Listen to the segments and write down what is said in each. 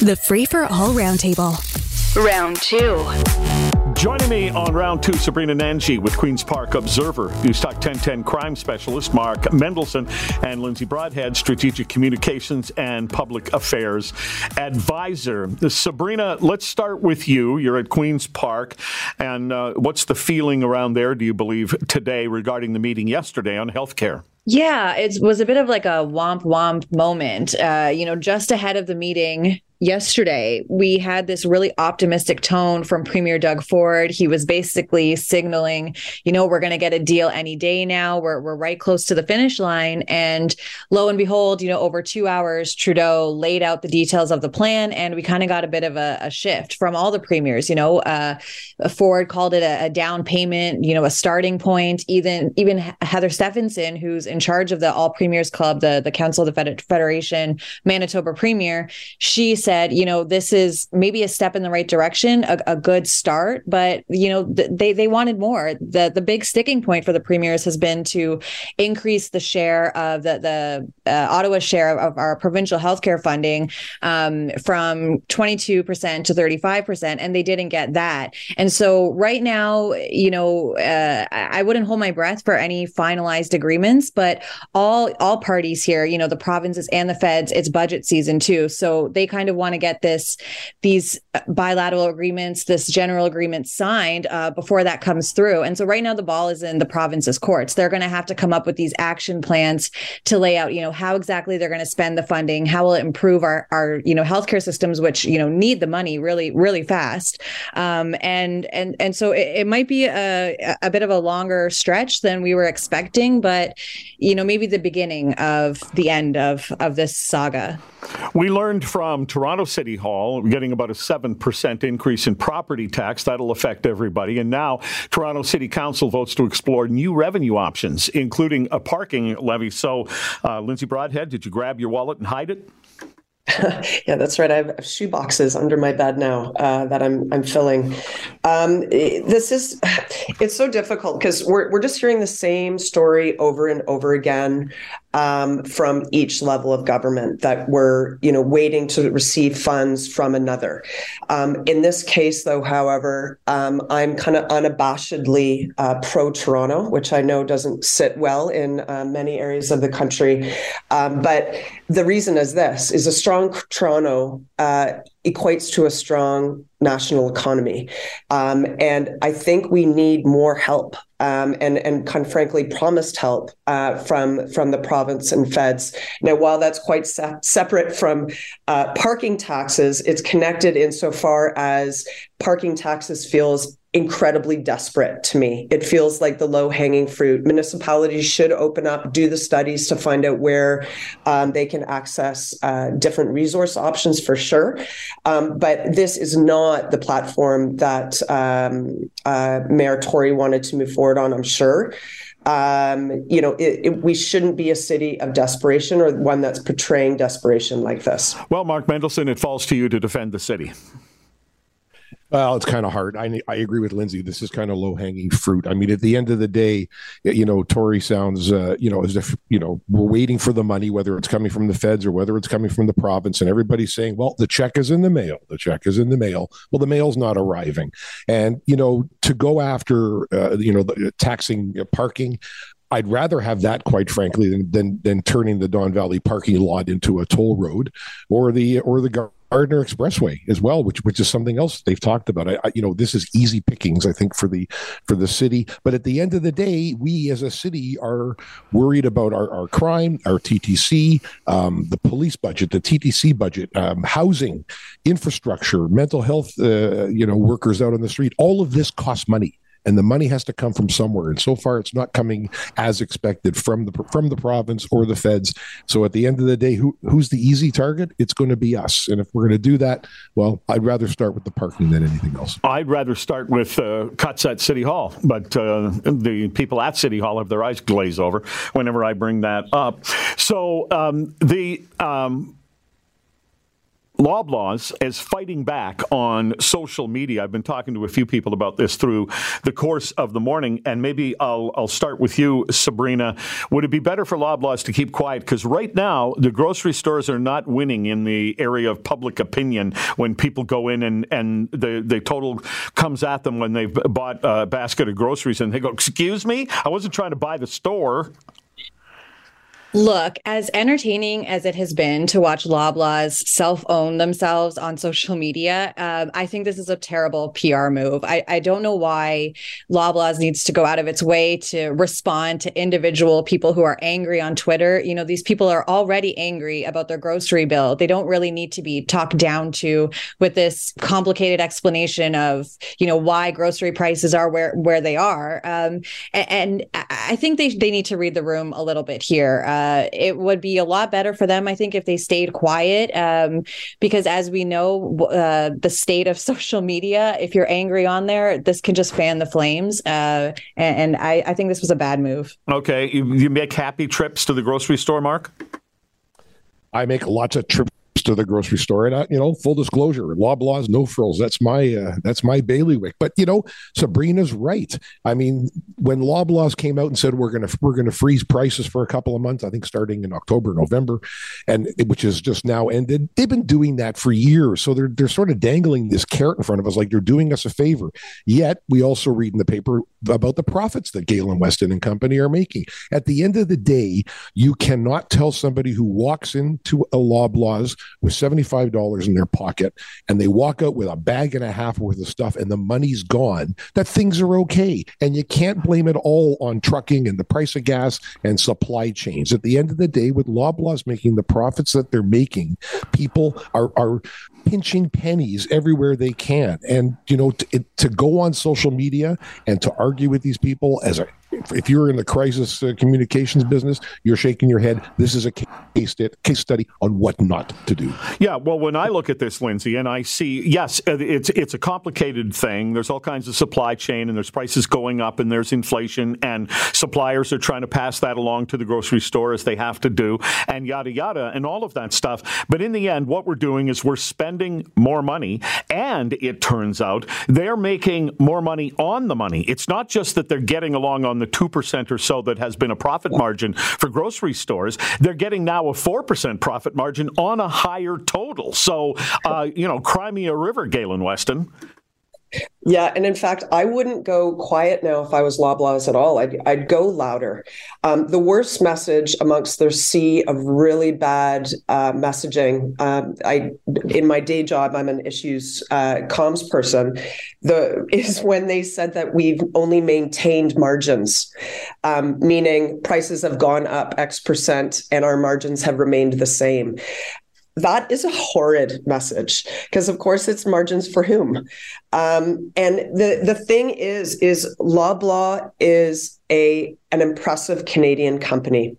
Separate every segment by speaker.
Speaker 1: The Free for All Roundtable.
Speaker 2: Round two.
Speaker 3: Joining me on round two, Sabrina Nanji with Queen's Park Observer, Newstalk 1010 crime specialist Mark Mendelson, and Lindsay Broadhead, strategic communications and public affairs advisor. Sabrina, let's start with you. You're at Queen's Park, and uh, what's the feeling around there, do you believe, today regarding the meeting yesterday on healthcare?
Speaker 4: Yeah, it was a bit of like a womp womp moment. Uh, you know, just ahead of the meeting, yesterday we had this really optimistic tone from premier doug ford. He was basically signaling you know we're going to get a deal any day now. We're, we're right close to the finish line. And lo and behold you know over two hours trudeau laid out the details of the plan and we kind of got a bit of a, a, shift from all the premiers you know uh, ford called it a, a, down payment you know a starting point. Even even heather stefanson who's in charge of the all premiers club the, the council of the federation manitoba premier she said, you know, this is maybe a step in the right direction, a, a good start, but you know, th- they they wanted more. the The big sticking point for the premiers has been to increase the share of the the uh, Ottawa share of our provincial healthcare funding um, from twenty two percent to thirty five percent, and they didn't get that. And so right now, you know, uh, I wouldn't hold my breath for any finalized agreements, but all all parties here, you know, the provinces and the feds, it's budget season too, so they kind of want to get this these bilateral agreements, this general agreement signed uh, before that comes through. And so right now the ball is in the province's courts. They're going to have to come up with these action plans to lay out, you know, how exactly they're going to spend the funding, how will it improve our our you know healthcare systems, which you know need the money really really fast. Um, and and and so it, it might be a a bit of a longer stretch than we were expecting, but you know maybe the beginning of the end of of this saga.
Speaker 3: We learned from Toronto City Hall getting about a 7% increase in property tax. That'll affect everybody. And now Toronto City Council votes to explore new revenue options, including a parking levy. So, uh, Lindsay Broadhead, did you grab your wallet and hide it?
Speaker 5: yeah, that's right. I have shoe boxes under my bed now uh, that I'm I'm filling. Um, this is it's so difficult because we're we're just hearing the same story over and over again um, from each level of government that we're you know waiting to receive funds from another. Um, in this case, though, however, um, I'm kind of unabashedly uh, pro Toronto, which I know doesn't sit well in uh, many areas of the country. Um, but the reason is this: is a strong Toronto uh, equates to a strong national economy. Um, and I think we need more help um, and, and kind of frankly promised help uh, from, from the province and feds. Now, while that's quite se- separate from uh, parking taxes, it's connected insofar as parking taxes feels incredibly desperate to me. It feels like the low hanging fruit. Municipalities should open up, do the studies to find out where um, they can access uh, different resource options for sure. Um, but this is not the platform that um, uh, Mayor Tory wanted to move forward on, I'm sure. Um, you know, it, it, we shouldn't be a city of desperation or one that's portraying desperation like this.
Speaker 3: Well, Mark Mendelson, it falls to you to defend the city.
Speaker 6: Well, it's kind of hard. I I agree with Lindsay. This is kind of low hanging fruit. I mean, at the end of the day, you know, Tory sounds, uh, you know, as if you know we're waiting for the money, whether it's coming from the feds or whether it's coming from the province, and everybody's saying, "Well, the check is in the mail. The check is in the mail." Well, the mail's not arriving, and you know, to go after, uh, you know, the, taxing parking. I'd rather have that, quite frankly, than, than than turning the Don Valley parking lot into a toll road, or the or the Gardiner Expressway as well, which which is something else they've talked about. I, I, you know, this is easy pickings, I think, for the for the city. But at the end of the day, we as a city are worried about our, our crime, our TTC, um, the police budget, the TTC budget, um, housing, infrastructure, mental health, uh, you know, workers out on the street. All of this costs money and the money has to come from somewhere. And so far, it's not coming as expected from the from the province or the feds. So at the end of the day, who who's the easy target? It's going to be us. And if we're going to do that, well, I'd rather start with the parking than anything else.
Speaker 3: I'd rather start with uh, cuts at City Hall, but uh, the people at City Hall have their eyes glazed over whenever I bring that up. So um, the um, Loblaws is fighting back on social media. I've been talking to a few people about this through the course of the morning, and maybe I'll, I'll start with you, Sabrina. Would it be better for Loblaws to keep quiet? Because right now, the grocery stores are not winning in the area of public opinion when people go in and, and the, the total comes at them when they've bought a basket of groceries and they go, Excuse me? I wasn't trying to buy the store.
Speaker 4: Look, as entertaining as it has been to watch Loblaws self own themselves on social media, um, I think this is a terrible PR move. I, I don't know why Loblaws needs to go out of its way to respond to individual people who are angry on Twitter. You know, these people are already angry about their grocery bill. They don't really need to be talked down to with this complicated explanation of, you know, why grocery prices are where, where they are. Um, and, and, I think they, they need to read the room a little bit here. Uh, uh, it would be a lot better for them, I think, if they stayed quiet. Um, because as we know, uh, the state of social media, if you're angry on there, this can just fan the flames. Uh, and, and I, I, think this was a bad move.
Speaker 3: Okay. You, you make happy trips to the grocery store, Mark?
Speaker 6: I make lots of trips to the grocery store. And I, you know, full disclosure, Loblaws, no frills. That's my uh, that's my bailiwick. But you know, Sabrina's right. I mean, when Loblaws came out and said we're gonna we're gonna freeze prices for a couple of months, I think starting in October, November, and which is just now ended. They've been doing that for years. So they're they're sort of dangling this carrot in front of us, like they're doing us a favor. Yet we also read in the paper about the profits that Galen Weston and company are making. At the end of the day, you cannot tell somebody who walks into a Loblaws with $75 in their pocket and they walk out with a bag and a half worth of stuff and the money's gone, that things are okay. And you can't blame it all on trucking and the price of gas and supply chains. At the end of the day, with Loblaws making the profits that they're making, people are, are pinching pennies everywhere they can. And, you know, to, to go on social media and to argue with these people as a if you're in the crisis uh, communications business, you're shaking your head. This is a case, case study on what not to do.
Speaker 3: Yeah, well, when I look at this, Lindsay, and I see, yes, uh, it's it's a complicated thing. There's all kinds of supply chain, and there's prices going up, and there's inflation, and suppliers are trying to pass that along to the grocery store as they have to do, and yada yada, and all of that stuff. But in the end, what we're doing is we're spending more money, and it turns out they're making more money on the money. It's not just that they're getting along on the 2% or so that has been a profit margin for grocery stores, they're getting now a 4% profit margin on a higher total. So, uh, you know, cry me a river, Galen Weston.
Speaker 5: Yeah, and in fact, I wouldn't go quiet now if I was Loblaws at all. I'd, I'd go louder. Um, the worst message amongst their sea of really bad uh, messaging. Um, I, in my day job, I'm an issues uh, comms person. The is when they said that we've only maintained margins, um, meaning prices have gone up X percent and our margins have remained the same that is a horrid message because of course it's margins for whom. Um, and the the thing is is loblaw is a an impressive canadian company.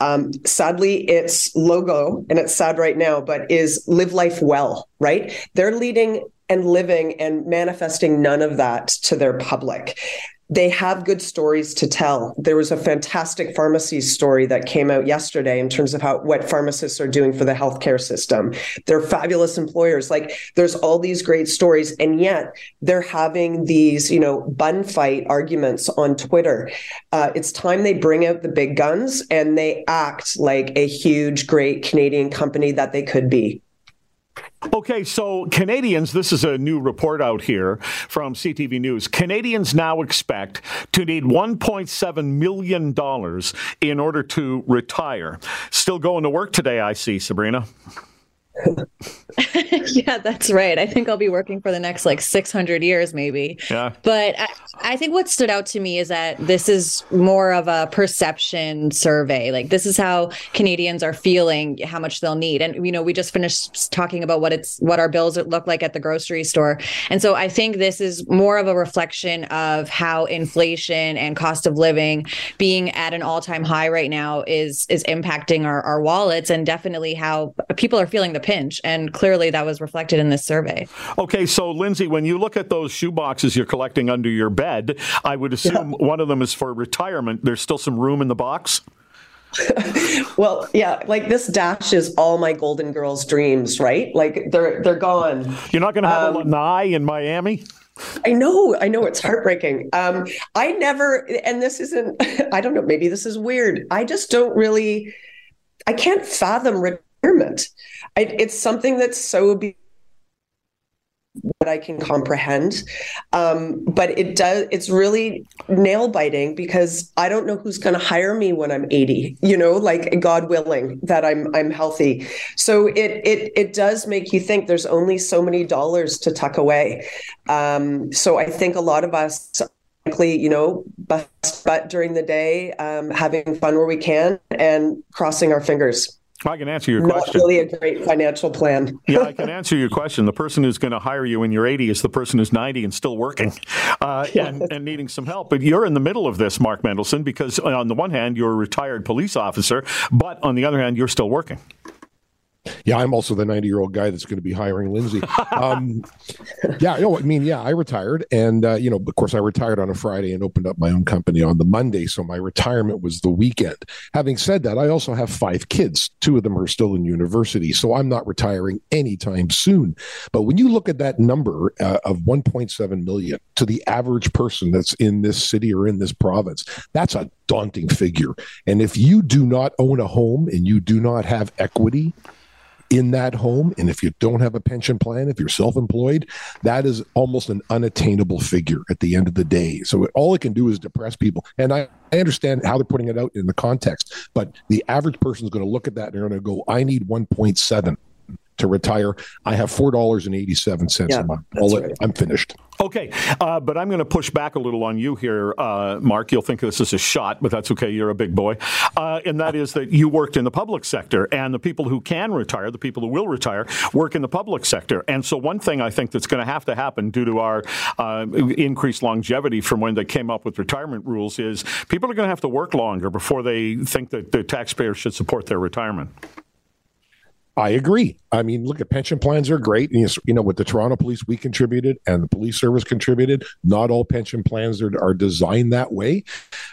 Speaker 5: Um, sadly its logo and it's sad right now but is live life well right? They're leading and living and manifesting none of that to their public they have good stories to tell. There was a fantastic pharmacy story that came out yesterday in terms of how what pharmacists are doing for the healthcare system. They're fabulous employers. Like there's all these great stories, and yet they're having these, you know, bun fight arguments on Twitter. Uh, it's time they bring out the big guns and they act like a huge, great Canadian company that they could be.
Speaker 3: Okay, so Canadians, this is a new report out here from CTV News. Canadians now expect to need $1.7 million in order to retire. Still going to work today, I see, Sabrina.
Speaker 4: yeah, that's right. I think I'll be working for the next like 600 years, maybe.
Speaker 3: Yeah.
Speaker 4: But I, I, think what stood out to me is that this is more of a perception survey. Like, this is how Canadians are feeling, how much they'll need. And, you know, we just finished talking about what it's, what our bills look like at the grocery store. And so I think this is more of a reflection of how inflation and cost of living being at an all time high right now is, is impacting our, our wallets and definitely how people are feeling the pinch. And clearly that was reflected in this survey.
Speaker 3: Okay, so Lindsay, when you look at those shoe boxes you're collecting under your bed, I would assume yeah. one of them is for retirement. There's still some room in the box.
Speaker 5: well, yeah, like this dash is all my Golden Girls dreams, right? Like they're they're gone.
Speaker 3: You're not going to have um, a lanai in Miami.
Speaker 5: I know, I know, it's heartbreaking. Um, I never, and this isn't. I don't know. Maybe this is weird. I just don't really. I can't fathom retirement. I, it's something that's so. Be- what I can comprehend. Um, but it does, it's really nail biting because I don't know who's going to hire me when I'm 80, you know, like God willing that I'm, I'm healthy. So it, it, it does make you think there's only so many dollars to tuck away. Um, so I think a lot of us likely, you know, bust butt during the day, um, having fun where we can, and crossing our fingers.
Speaker 3: I can answer your
Speaker 5: Not
Speaker 3: question.
Speaker 5: really a great financial plan.
Speaker 3: yeah, I can answer your question. The person who's going to hire you when you're 80 is the person who's 90 and still working uh, and, and, needing some help. But you're in the middle of this, Mark Mendelson, because on the one hand, you're a retired police officer, but on the other hand, you're still working.
Speaker 6: Yeah, I'm also the 90 year old guy that's going to be hiring Lindsay. Um, yeah, no, I mean, yeah, I retired, and uh, you know, of course, I retired on a Friday and opened up my own company on the Monday, so my retirement was the weekend. Having said that, I also have five kids. Two of them are still in university, so I'm not retiring anytime soon. But when you look at that number uh, of 1.7 million to the average person that's in this city or in this province, that's a daunting figure. And if you do not own a home and you do not have equity in that home. And if you don't have a pension plan, if you're self employed, that is almost an unattainable figure at the end of the day. So all it can do is depress people. And I, I understand how they're putting it out in the context, but the average person is going to look at that and they're going to go, I need 1.7 to retire. I have four dollars and eighty seven cents a month. Right. I'm finished.
Speaker 3: Okay, uh, but I'm going to push back a little on you here, uh, Mark. You'll think this is a shot, but that's okay. You're a big boy, uh, and that is that you worked in the public sector, and the people who can retire, the people who will retire, work in the public sector. And so, one thing I think that's going to have to happen due to our uh, increased longevity from when they came up with retirement rules is people are going to have to work longer before they think that the taxpayers should support their retirement.
Speaker 6: I agree. I mean, look at pension plans are great. And, you know, with the Toronto Police, we contributed and the police service contributed. Not all pension plans are, are designed that way.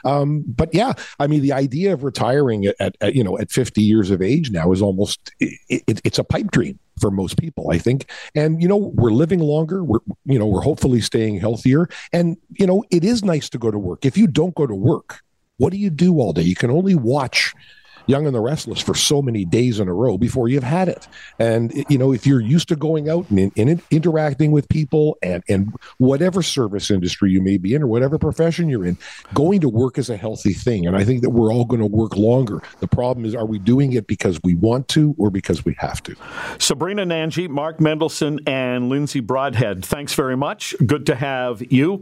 Speaker 6: Um, but yeah, I mean, the idea of retiring at, at, you know, at 50 years of age now is almost, it, it, it's a pipe dream for most people, I think. And, you know, we're living longer. We're, you know, we're hopefully staying healthier. And, you know, it is nice to go to work. If you don't go to work, what do you do all day? You can only watch Young and the Restless for so many days in a row before you've had it. And, you know, if you're used to going out and, and interacting with people and, and whatever service industry you may be in or whatever profession you're in, going to work is a healthy thing. And I think that we're all going to work longer. The problem is, are we doing it because we want to or because we have to?
Speaker 3: Sabrina Nanji, Mark Mendelson, and Lindsay Broadhead, thanks very much. Good to have you.